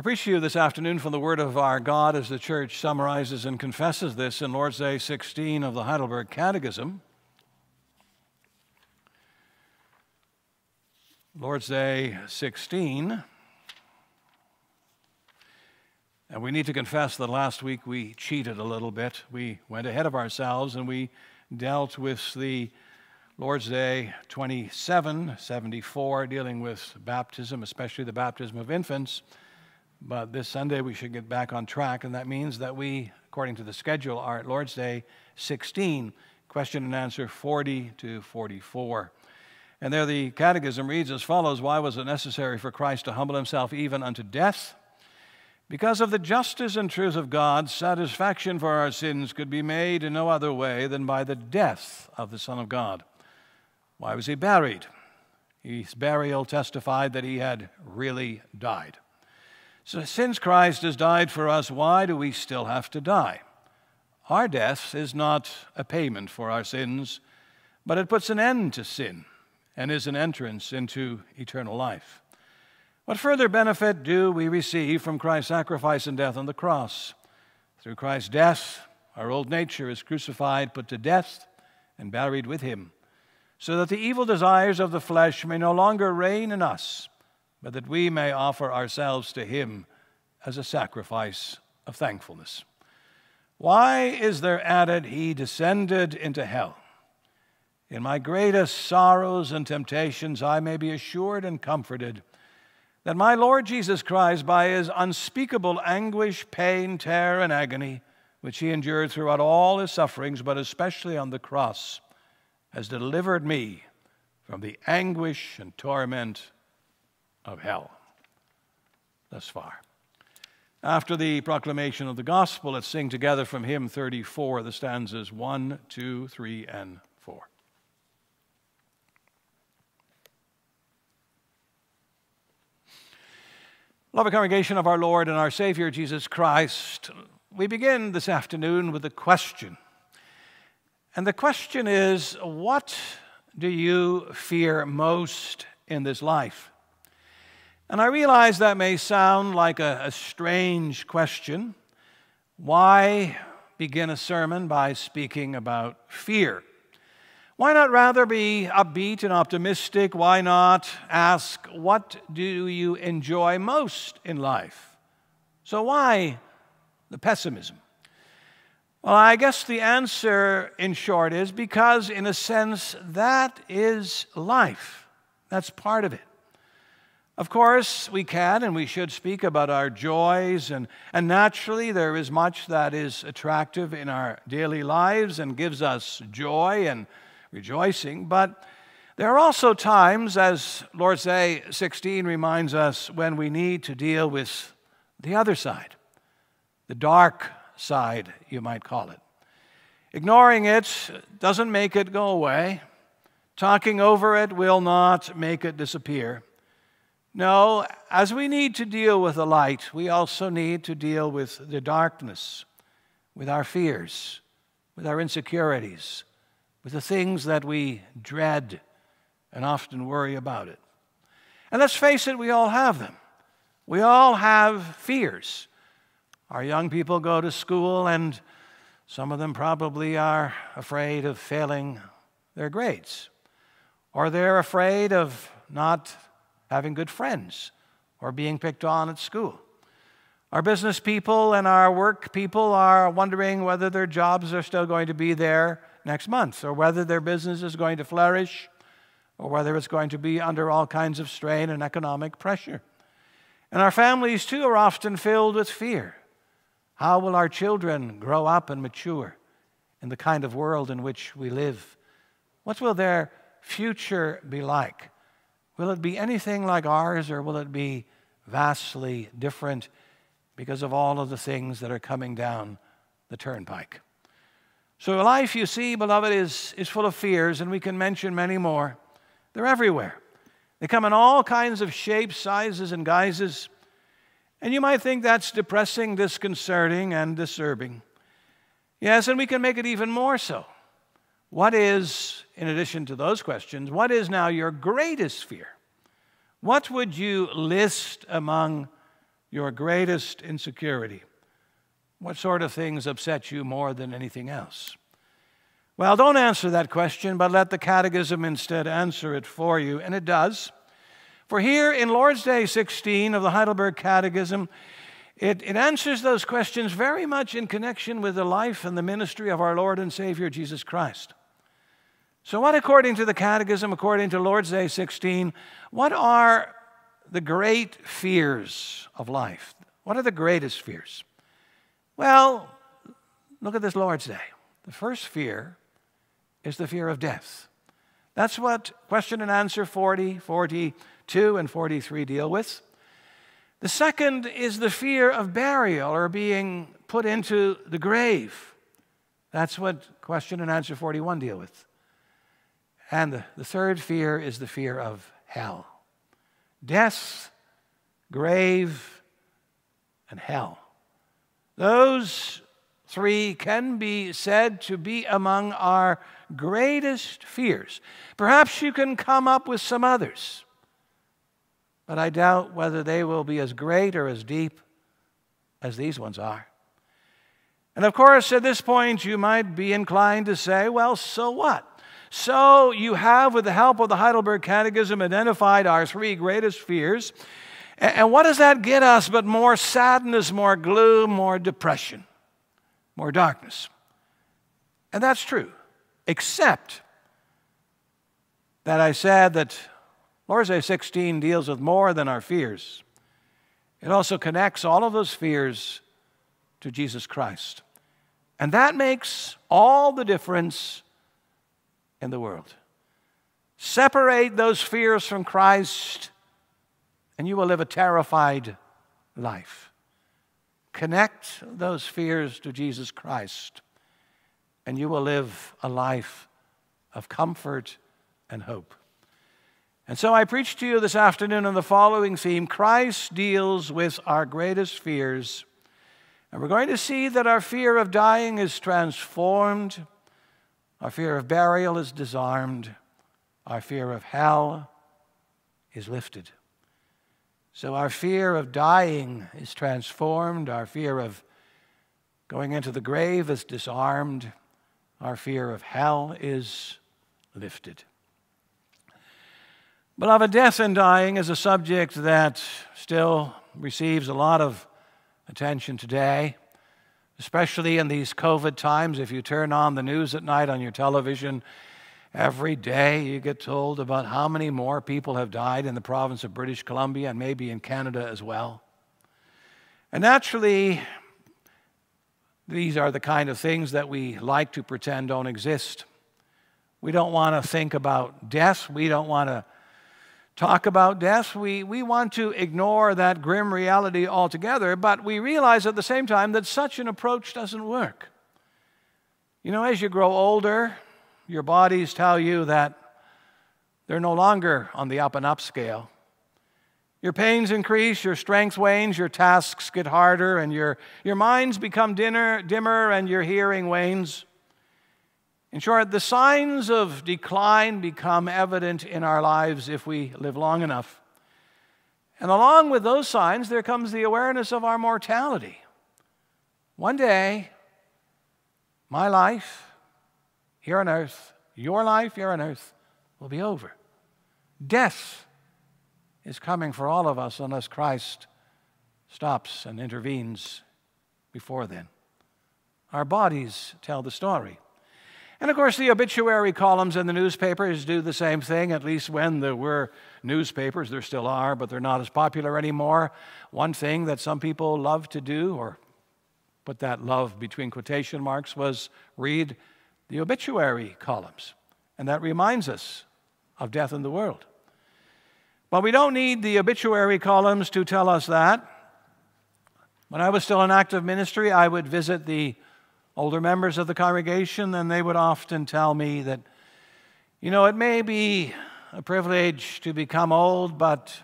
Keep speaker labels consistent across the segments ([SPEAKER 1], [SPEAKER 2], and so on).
[SPEAKER 1] I preach to you this afternoon from the Word of our God as the church summarizes and confesses this in Lord's Day 16 of the Heidelberg Catechism. Lord's Day 16. And we need to confess that last week we cheated a little bit. We went ahead of ourselves and we dealt with the Lord's Day 27, 74, dealing with baptism, especially the baptism of infants. But this Sunday we should get back on track, and that means that we, according to the schedule, are at Lord's Day 16, question and answer 40 to 44. And there the Catechism reads as follows Why was it necessary for Christ to humble himself even unto death? Because of the justice and truth of God, satisfaction for our sins could be made in no other way than by the death of the Son of God. Why was he buried? His burial testified that he had really died. So, since Christ has died for us, why do we still have to die? Our death is not a payment for our sins, but it puts an end to sin and is an entrance into eternal life. What further benefit do we receive from Christ's sacrifice and death on the cross? Through Christ's death, our old nature is crucified, put to death, and buried with him, so that the evil desires of the flesh may no longer reign in us, but that we may offer ourselves to him as a sacrifice of thankfulness. Why is there added, He descended into hell? In my greatest sorrows and temptations, I may be assured and comforted that my Lord Jesus Christ, by his unspeakable anguish, pain, terror, and agony, which he endured throughout all his sufferings, but especially on the cross, has delivered me from the anguish and torment of hell. Thus far. After the proclamation of the gospel, let's sing together from hymn 34, the stanzas 1, 2, 3, and 4. Loving congregation of our Lord and our Savior Jesus Christ, we begin this afternoon with a question. And the question is what do you fear most in this life? And I realize that may sound like a, a strange question. Why begin a sermon by speaking about fear? Why not rather be upbeat and optimistic? Why not ask, What do you enjoy most in life? So, why the pessimism? Well, I guess the answer, in short, is because, in a sense, that is life. That's part of it. Of course, we can and we should speak about our joys, and, and naturally, there is much that is attractive in our daily lives and gives us joy and rejoicing. But there are also times, as Lord's Day 16 reminds us, when we need to deal with the other side, the dark side, you might call it. Ignoring it doesn't make it go away. Talking over it will not make it disappear. No, as we need to deal with the light, we also need to deal with the darkness, with our fears, with our insecurities, with the things that we dread and often worry about it. And let's face it, we all have them. We all have fears. Our young people go to school, and some of them probably are afraid of failing their grades, or they're afraid of not having good friends or being picked on at school. Our business people and our work people are wondering whether their jobs are still going to be there next month, or whether their business is going to flourish, or whether it's going to be under all kinds of strain and economic pressure. And our families, too, are often filled with fear. How will our children grow up and mature in the kind of world in which we live? What will their future be like? Will it be anything like ours, or will it be vastly different because of all of the things that are coming down the turnpike? So, life, you see, beloved, is, is full of fears, and we can mention many more. They're everywhere. They come in all kinds of shapes, sizes, and guises. And you might think that's depressing, disconcerting, and disturbing. Yes, and we can make it even more so. What is, in addition to those questions, what is now your greatest fear? What would you list among your greatest insecurity? What sort of things upset you more than anything else? Well, don't answer that question, but let the Catechism instead answer it for you, and it does. For here in Lord's Day 16 of the Heidelberg Catechism, it, it answers those questions very much in connection with the life and the ministry of our Lord and Savior Jesus Christ. So, what, according to the Catechism, according to Lord's Day 16, what are the great fears of life? What are the greatest fears? Well, look at this Lord's Day. The first fear is the fear of death. That's what question and answer 40, 42, and 43 deal with. The second is the fear of burial or being put into the grave. That's what question and answer 41 deal with. And the, third fear is the fear of hell death, grave, and hell. Those three can be said to be among our greatest fears. Perhaps you can come up with some others, but I doubt whether they will be as great or as deep as these ones are. And of course, at this point, you might be inclined to say, well, so what? So you have, with the help of the Heidelberg Catechism, identified our three greatest fears. And what does that get us but more sadness, more gloom, more depression, more darkness? And that's true, except that I said that Lord's Day 16 deals with more than our fears. It also connects all of those fears to Jesus Christ. And that makes all the difference in the world. Separate those fears from Christ and you will live a terrified life. Connect those fears to Jesus Christ, and you will live a life of comfort and hope. And so I preach to you this afternoon on the following theme Christ deals with our greatest fears. And we're going to see that our fear of dying is transformed, our fear of burial is disarmed, our fear of hell is lifted. So our fear of dying is transformed, our fear of going into the grave is disarmed, our fear of hell is lifted. Beloved, death and dying is a subject that still receives a lot of attention today, especially in these COVID times. If you turn on the news at night on your television, Every day you get told about how many more people have died in the province of British Columbia and maybe in Canada as well. And naturally, these are the kind of things that we like to pretend don't exist. We don't want to think about death. We don't want to talk about death. We, we want to ignore that grim reality altogether, but we realize at the same time that such an approach doesn't work. You know, as you grow older, your bodies tell you that they're no longer on the up and up scale. Your pains increase, your strength wanes, your tasks get harder, and your, your minds become dinner, dimmer, and your hearing wanes. In short, the signs of decline become evident in our lives if we live long enough. And along with those signs, there comes the awareness of our mortality. One day, my life, here on earth, your life here on earth, will be over. Death is coming for all of us unless Christ stops and intervenes before then. Our bodies tell the story. And of course, the obituary columns in the newspapers do the same thing, at least when there were newspapers. There still are, but they're not as popular anymore. One thing that some people love to do, or put that love between quotation marks, was read the obituary columns. And that reminds us of death in the world. But we don't need the obituary columns to tell us that. When I was still in active ministry, I would visit the older members of the congregation, and they would often tell me that, you know, it may be a privilege to become old, but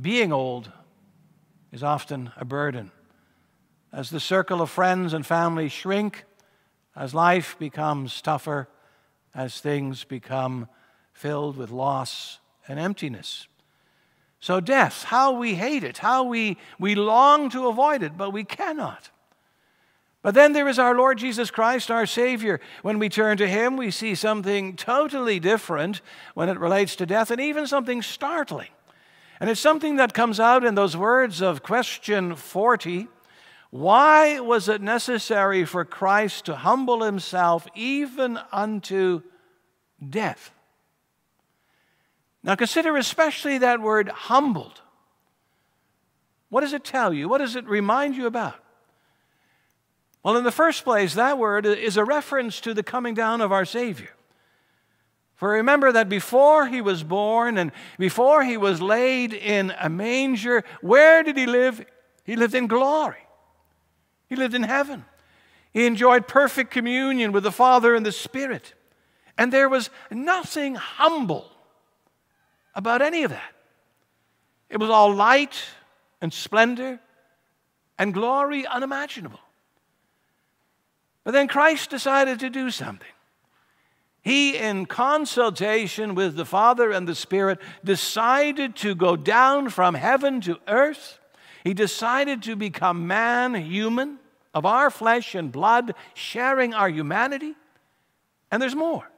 [SPEAKER 1] being old is often a burden. As the circle of friends and family shrink, as life becomes tougher, as things become filled with loss and emptiness. So, death, how we hate it, how we, we long to avoid it, but we cannot. But then there is our Lord Jesus Christ, our Savior. When we turn to Him, we see something totally different when it relates to death, and even something startling. And it's something that comes out in those words of question 40 Why was it necessary for Christ to humble Himself even unto death? Now consider especially that word humbled. What does it tell you? What does it remind you about? Well, in the first place, that word is a reference to the coming down of our Savior. For remember that before he was born and before he was laid in a manger, where did he live? He lived in glory. He lived in heaven. He enjoyed perfect communion with the Father and the Spirit. And there was nothing humble about any of that. It was all light and splendor and glory unimaginable. But then Christ decided to do something. He, in consultation with the Father and the Spirit, decided to go down from heaven to earth. He decided to become man, human, of our flesh and blood, sharing our humanity. And there's more.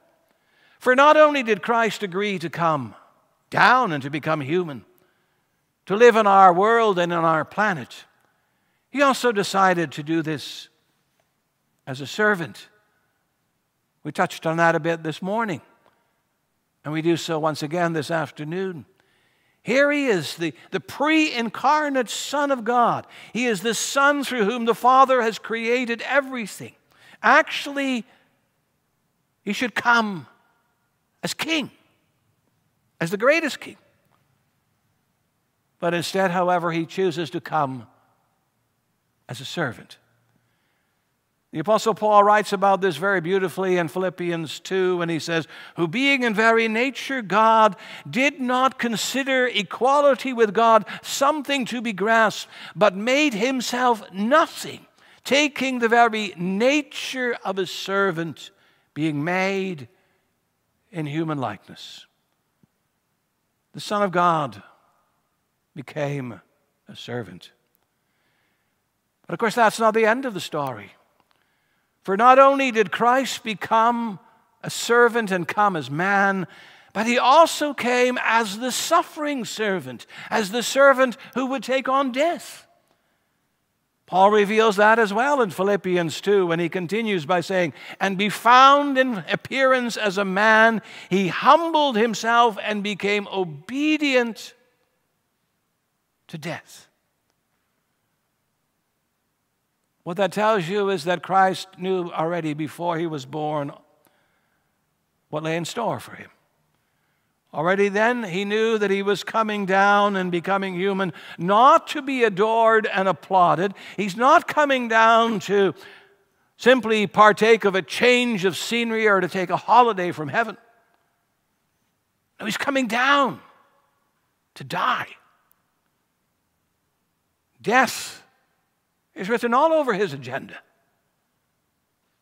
[SPEAKER 1] For not only did Christ agree to come down and to become human, to live in our world and on our planet. He also decided to do this as a servant. We touched on that a bit this morning, and we do so once again this afternoon. Here he is, the, the pre incarnate Son of God. He is the Son through whom the Father has created everything. Actually, he should come as King as the greatest king. But instead, however, he chooses to come as a servant. The Apostle Paul writes about this very beautifully in Philippians 2 when he says, Who being in very nature God, did not consider equality with God something to be grasped, but made himself nothing, taking the very nature of a servant, being made in human likeness the Son of God became a servant. But of course, that's not the end of the story. For not only did Christ become a servant and come as man, but he also came as the suffering servant, as the servant who would take on death. Paul reveals that as well in Philippians 2 when he continues by saying, And be found in appearance as a man, he humbled himself and became obedient to death. What that tells you is that Christ knew already before he was born what lay in store for him. Already then, he knew that he was coming down and becoming human, not to be adored and applauded. He's not coming down to simply partake of a change of scenery or to take a holiday from heaven. No, he's coming down to die. Death is written all over his agenda.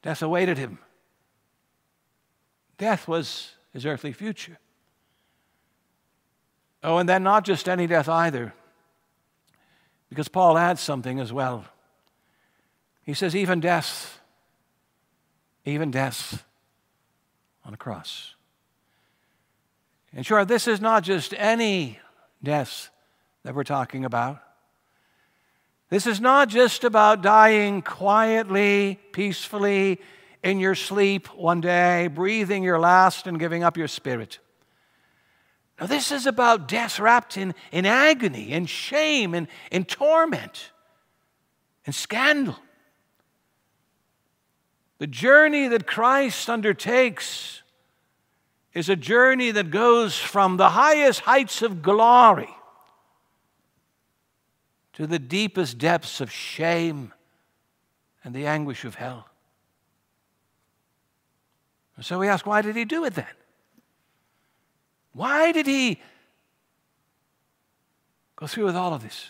[SPEAKER 1] Death awaited him. Death was his earthly future. Oh, and then not just any death either, because Paul adds something as well. He says, even death, even death on a cross. And sure, this is not just any death that we're talking about. This is not just about dying quietly, peacefully in your sleep one day, breathing your last and giving up your spirit. Now, this is about death wrapped in, in agony and shame and, and torment and scandal. The journey that Christ undertakes is a journey that goes from the highest heights of glory to the deepest depths of shame and the anguish of hell. And so we ask, why did he do it then? Why did he go through with all of this?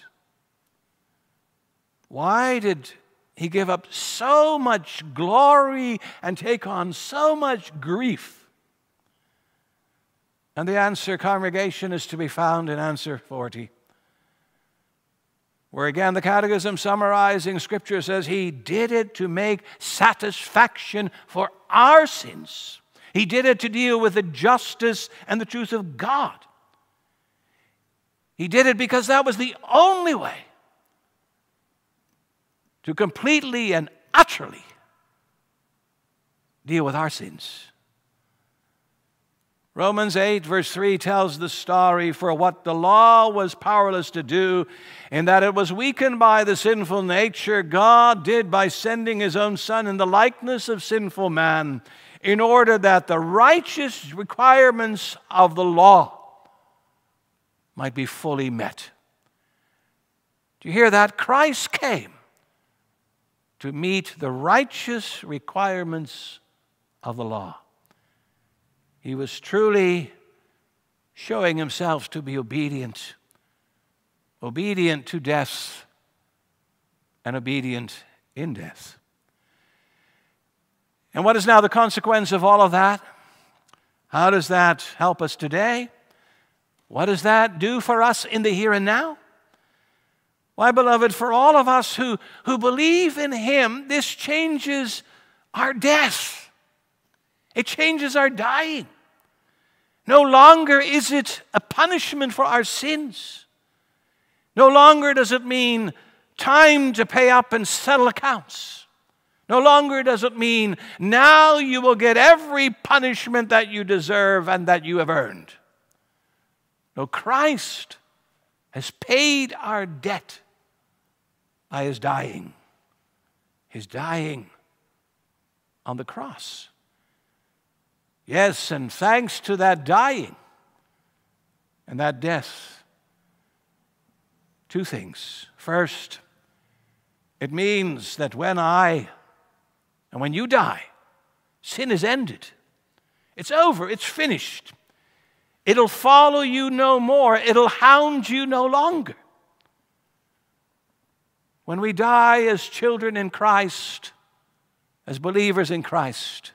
[SPEAKER 1] Why did he give up so much glory and take on so much grief? And the answer, congregation, is to be found in answer 40, where again the Catechism summarizing Scripture says, He did it to make satisfaction for our sins. He did it to deal with the justice and the truth of God. He did it because that was the only way to completely and utterly deal with our sins. Romans 8, verse 3 tells the story for what the law was powerless to do, in that it was weakened by the sinful nature, God did by sending his own Son in the likeness of sinful man, in order that the righteous requirements of the law might be fully met. Do you hear that? Christ came to meet the righteous requirements of the law. He was truly showing himself to be obedient, obedient to death, and obedient in death. And what is now the consequence of all of that? How does that help us today? What does that do for us in the here and now? Why, beloved, for all of us who, who believe in Him, this changes our death. It changes our dying. No longer is it a punishment for our sins. No longer does it mean time to pay up and settle accounts. No longer does it mean now you will get every punishment that you deserve and that you have earned. No, Christ has paid our debt by his dying. His dying on the cross. Yes, and thanks to that dying and that death, two things. First, it means that when I and when you die, sin is ended. It's over, it's finished. It'll follow you no more, it'll hound you no longer. When we die as children in Christ, as believers in Christ,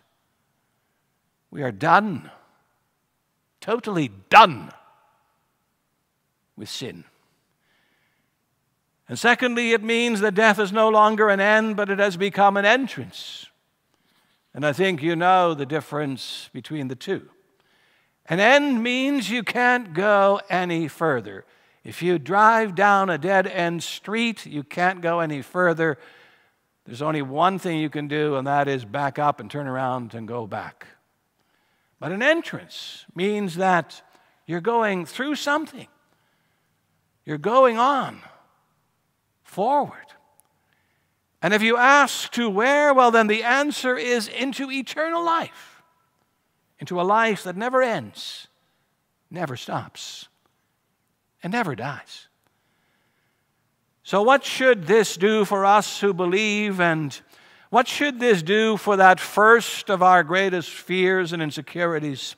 [SPEAKER 1] we are done, totally done with sin. And secondly, it means that death is no longer an end, but it has become an entrance. And I think you know the difference between the two. An end means you can't go any further. If you drive down a dead end street, you can't go any further. There's only one thing you can do, and that is back up and turn around and go back. But an entrance means that you're going through something, you're going on forward. And if you ask to where, well, then the answer is into eternal life, into a life that never ends, never stops, and never dies. So, what should this do for us who believe and what should this do for that first of our greatest fears and insecurities?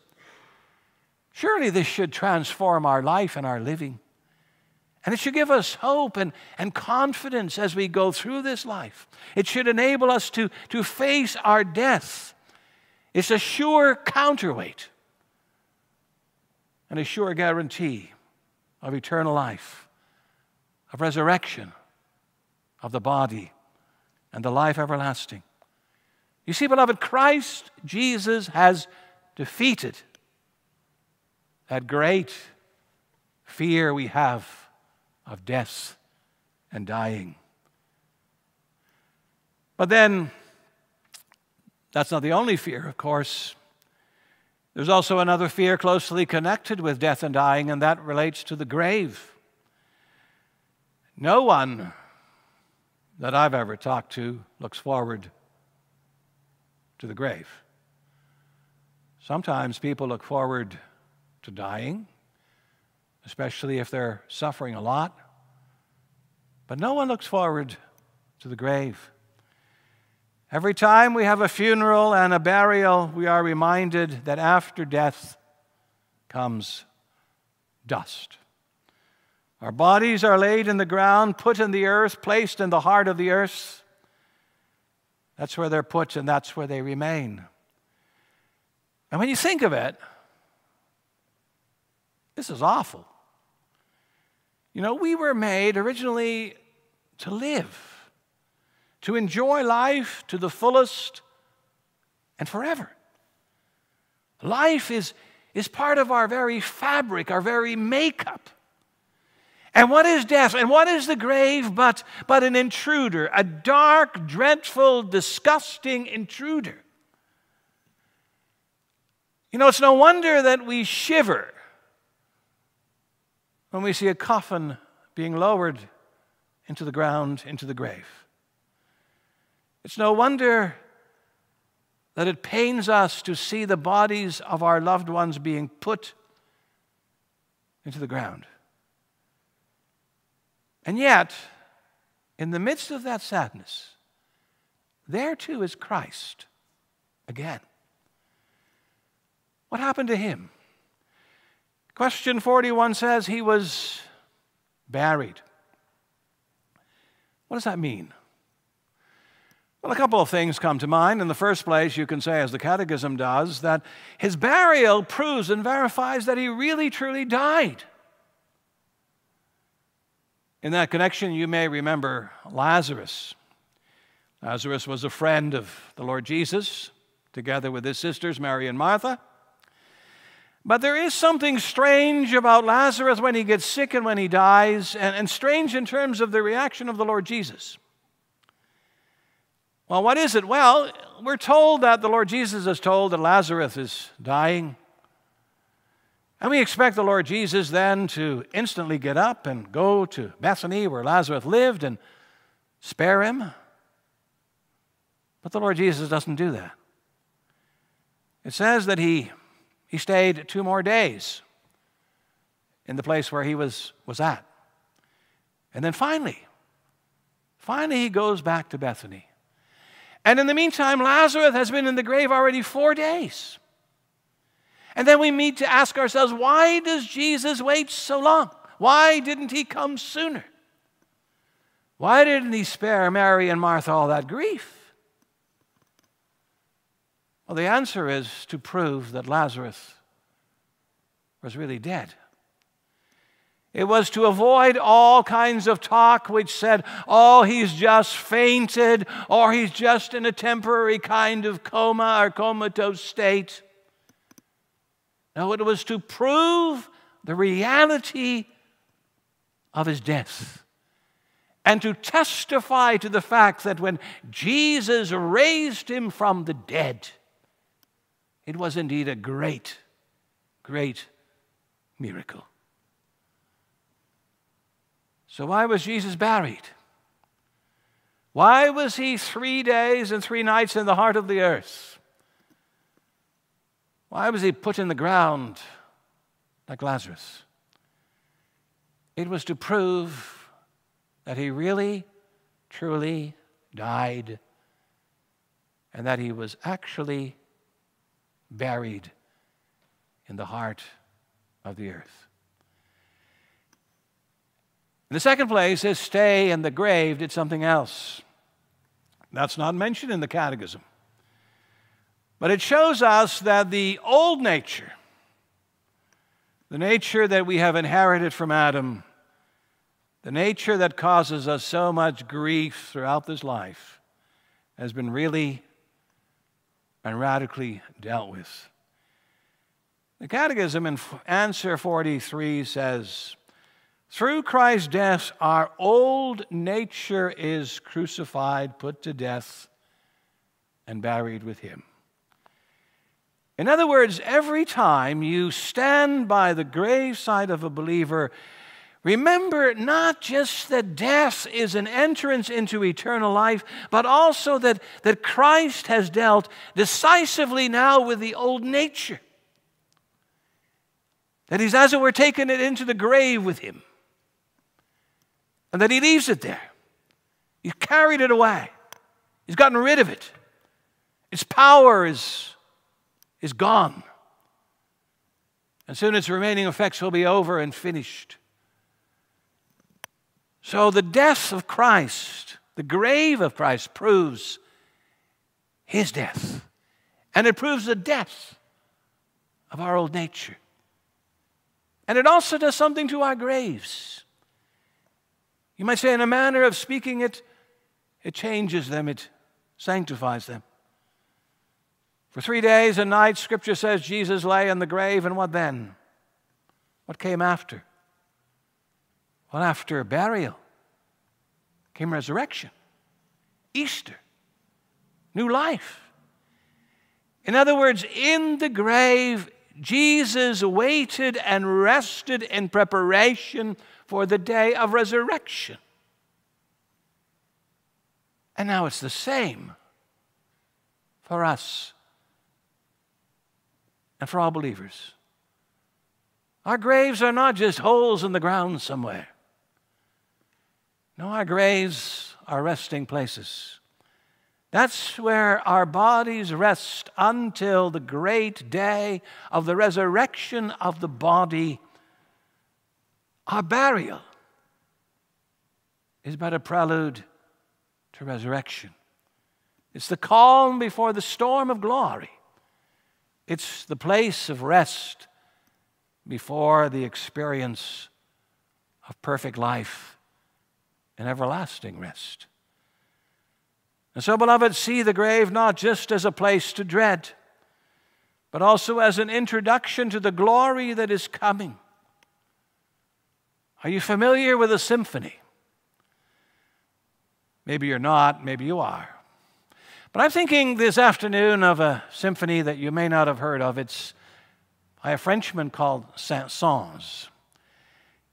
[SPEAKER 1] Surely this should transform our life and our living. And it should give us hope and, and confidence as we go through this life. It should enable us to, to face our death. It's a sure counterweight and a sure guarantee of eternal life, of resurrection of the body and the life everlasting. You see, beloved, Christ Jesus has defeated that great fear we have of death and dying. But then, that's not the only fear, of course. There's also another fear closely connected with death and dying, and that relates to the grave. No one that I've ever talked to looks forward to the grave. Sometimes people look forward to dying, especially if they're suffering a lot. But no one looks forward to the grave. Every time we have a funeral and a burial, we are reminded that after death comes dust. Our bodies are laid in the ground, put in the earth, placed in the heart of the earth. That's where they're put, and that's where they remain. And when you think of it, This is awful. You know, we were made originally to live, to enjoy life to the fullest and forever. Life is, is part of our very fabric, our very makeup. And what is death? And what is the grave but, but an intruder, a dark, dreadful, disgusting intruder? You know, it's no wonder that we shiver when we see a coffin being lowered into the ground, into the grave. It's no wonder that it pains us to see the bodies of our loved ones being put into the ground. And yet, in the midst of that sadness, there too is Christ again. What happened to him? Question 41 says he was buried. What does that mean? Well, a couple of things come to mind. In the first place, you can say, as the Catechism does, that his burial proves and verifies that he really truly died. In that connection, you may remember Lazarus. Lazarus was a friend of the Lord Jesus, together with his sisters, Mary and Martha. But there is something strange about Lazarus when he gets sick and when he dies, and, and strange in terms of the reaction of the Lord Jesus. Well, what is it? Well, we're told that the Lord Jesus is told that Lazarus is dying. And we expect the Lord Jesus then to instantly get up and go to Bethany where Lazarus lived and spare him. But the Lord Jesus doesn't do that. It says that he he stayed two more days in the place where he was, was at. And then finally, finally, he goes back to Bethany. And in the meantime, Lazarus has been in the grave already four days. And then we need to ask ourselves why does Jesus wait so long? Why didn't he come sooner? Why didn't he spare Mary and Martha all that grief? Well, the answer is to prove that Lazarus was really dead. It was to avoid all kinds of talk which said, oh, he's just fainted, or he's just in a temporary kind of coma or comatose state. No, it was to prove the reality of his death and to testify to the fact that when Jesus raised him from the dead, it was indeed a great, great miracle. So, why was Jesus buried? Why was he three days and three nights in the heart of the earth? Why was he put in the ground like Lazarus? It was to prove that he really, truly died and that he was actually buried in the heart of the earth. In the second place, his stay in the grave did something else. That's not mentioned in the Catechism. But it shows us that the old nature, the nature that we have inherited from Adam, the nature that causes us so much grief throughout this life, has been really and radically dealt with. The Catechism in answer 43 says, Through Christ's death, our old nature is crucified, put to death, and buried with him. In other words, every time you stand by the graveside of a believer, Remember not just that death is an entrance into eternal life, but also that, that Christ has dealt decisively now with the old nature. That he's, as it were, taken it into the grave with him. And that he leaves it there. He's carried it away. He's gotten rid of it. Its power is, is gone. And soon its remaining effects will be over and finished. So the death of Christ, the grave of Christ, proves his death. And it proves the death of our old nature. And it also does something to our graves. You might say, in a manner of speaking, it, it changes them, it sanctifies them. For three days and nights, Scripture says Jesus lay in the grave, and what then? What came after? Well, after burial came resurrection, Easter, new life. In other words, in the grave, Jesus waited and rested in preparation for the day of resurrection. And now it's the same for us and for all believers. Our graves are not just holes in the ground somewhere. No, our graves are resting places. That's where our bodies rest until the great day of the resurrection of the body. Our burial is but a prelude to resurrection. It's the calm before the storm of glory. It's the place of rest before the experience of perfect life and everlasting rest. And so, beloved, see the grave not just as a place to dread, but also as an introduction to the glory that is coming. Are you familiar with a symphony? Maybe you're not, maybe you are. But I'm thinking this afternoon of a symphony that you may not have heard of. It's by a Frenchman called Saint-Saëns.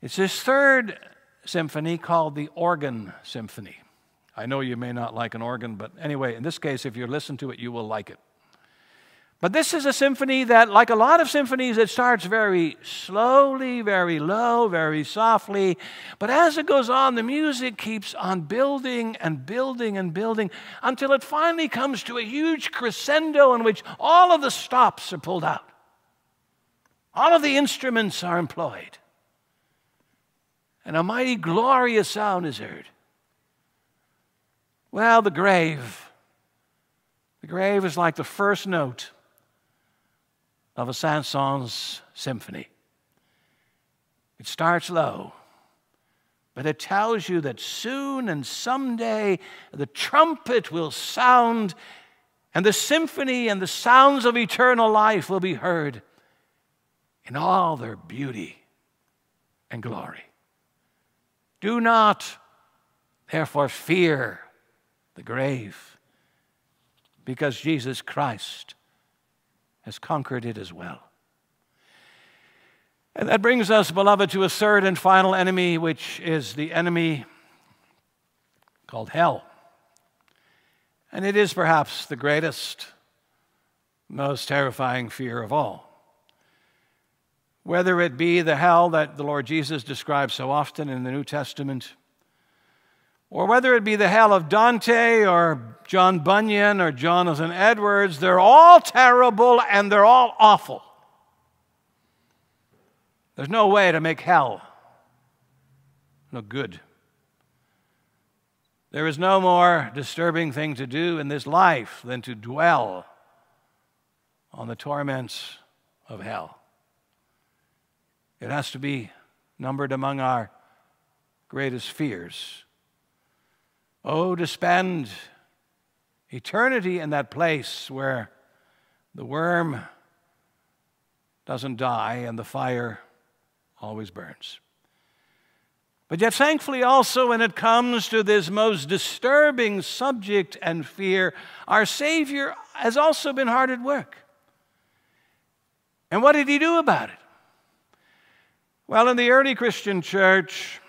[SPEAKER 1] It's his third symphony called the Organ Symphony. I know you may not like an organ, but anyway, in this case, if you listen to it, you will like it. But this is a symphony that, like a lot of symphonies, it starts very slowly, very low, very softly. But as it goes on, the music keeps on building and building and building until it finally comes to a huge crescendo in which all of the stops are pulled out. All of the instruments are employed. And a mighty, glorious sound is heard. Well, the grave. The grave is like the first note of a Saint-Saëns symphony. It starts low, but it tells you that soon and someday the trumpet will sound and the symphony and the sounds of eternal life will be heard in all their beauty and glory. Do not, therefore, fear the grave, because Jesus Christ has conquered it as well. And that brings us, beloved, to a third and final enemy, which is the enemy called hell. And it is perhaps the greatest, most terrifying fear of all. Whether it be the hell that the Lord Jesus describes so often in the New Testament, or whether it be the hell of Dante or John Bunyan or Jonathan Edwards, they're all terrible and they're all awful. There's no way to make hell no good. There is no more disturbing thing to do in this life than to dwell on the torments of hell. It has to be numbered among our greatest fears. Oh, to spend eternity in that place where the worm doesn't die and the fire always burns. But yet, thankfully, also, when it comes to this most disturbing subject and fear, our Savior has also been hard at work. And what did he do about it? Well, in the early Christian church,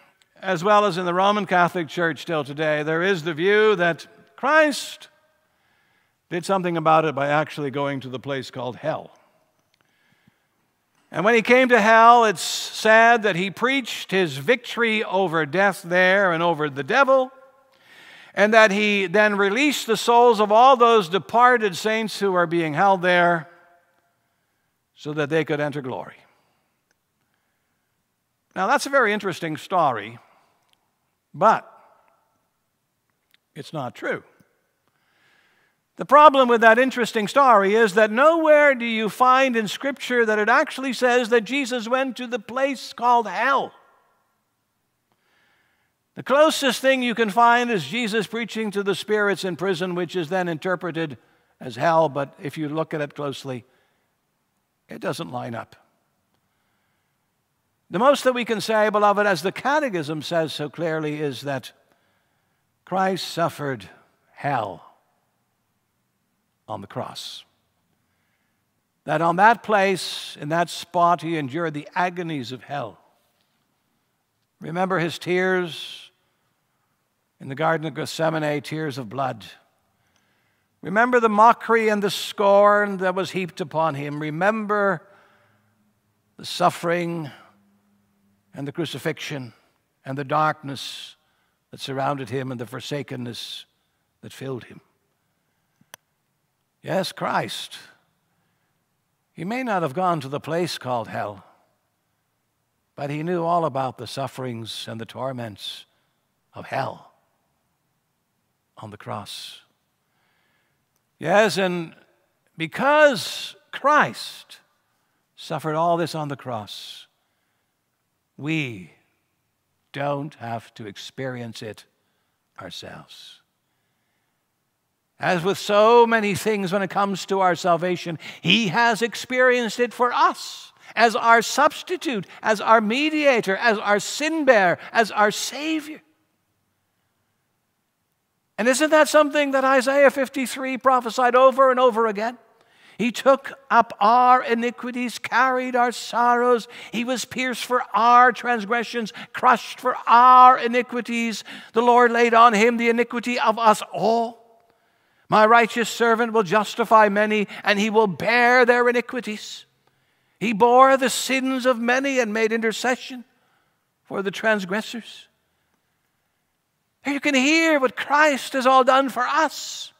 [SPEAKER 1] as well as in the Roman Catholic Church still today, there is the view that Christ did something about it by actually going to the place called hell. And when he came to hell, it's sad that he preached his victory over death there and over the devil, and that he then released the souls of all those departed saints who are being held there so that they could enter glory. Now, that's a very interesting story. But it's not true. The problem with that interesting story is that nowhere do you find in Scripture that it actually says that Jesus went to the place called hell. The closest thing you can find is Jesus preaching to the spirits in prison, which is then interpreted as hell, but if you look at it closely, it doesn't line up. The most that we can say, beloved, as the Catechism says so clearly, is that Christ suffered hell on the cross. That on that place, in that spot, he endured the agonies of hell. Remember his tears in the Garden of Gethsemane, tears of blood. Remember the mockery and the scorn that was heaped upon him. Remember the suffering and the crucifixion and the darkness that surrounded him and the forsakenness that filled him. Yes, Christ. He may not have gone to the place called hell, but he knew all about the sufferings and the torments of hell on the cross. Yes, and because Christ suffered all this on the cross, we don't have to experience it ourselves. As with so many things when it comes to our salvation, He has experienced it for us as our substitute, as our mediator, as our sin bearer, as our Savior. And isn't that something that Isaiah 53 prophesied over and over again? He took up our iniquities, carried our sorrows. He was pierced for our transgressions, crushed for our iniquities. The Lord laid on him the iniquity of us all. My righteous servant will justify many, and he will bear their iniquities. He bore the sins of many and made intercession for the transgressors. You can hear what Christ has all done for us.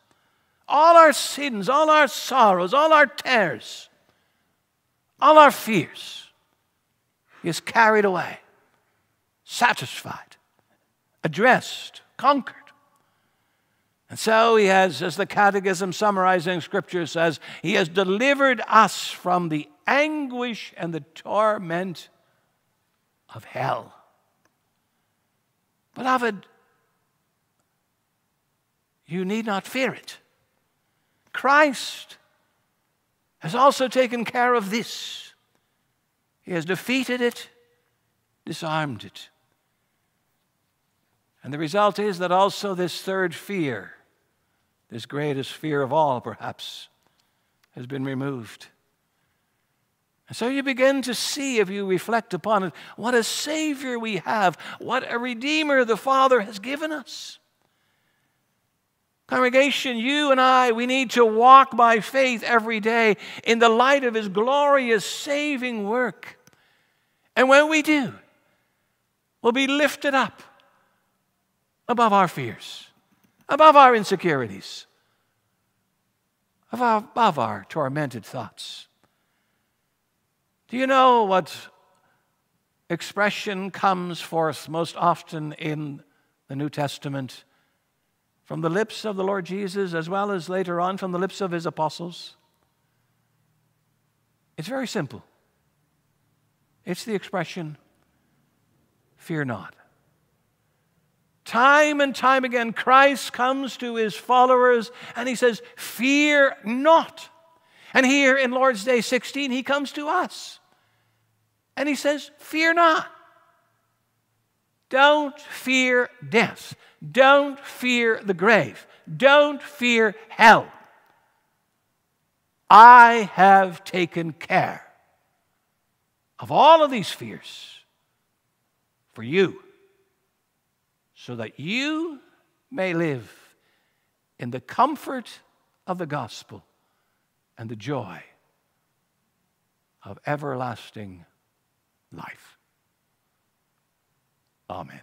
[SPEAKER 1] All our sins, all our sorrows, all our tears, all our fears. Is carried away, satisfied, addressed, conquered. And so he has, as the Catechism summarizing Scripture says, he has delivered us from the anguish and the torment of hell. Beloved, you need not fear it. Christ has also taken care of this. He has defeated it, disarmed it. And the result is that also this third fear, this greatest fear of all, perhaps, has been removed. And so you begin to see, if you reflect upon it, what a Savior we have, what a Redeemer the Father has given us. Congregation, you and I, we need to walk by faith every day in the light of His glorious saving work. And when we do, we'll be lifted up above our fears, above our insecurities, above our tormented thoughts. Do you know what expression comes forth most often in the New Testament? From the lips of the Lord Jesus, as well as later on from the lips of his apostles? It's very simple. It's the expression, fear not. Time and time again, Christ comes to his followers and he says, Fear not. And here in Lord's Day 16, he comes to us and he says, Fear not. Don't fear death. Don't fear the grave. Don't fear hell. I have taken care of all of these fears for you so that you may live in the comfort of the gospel and the joy of everlasting life. Amen.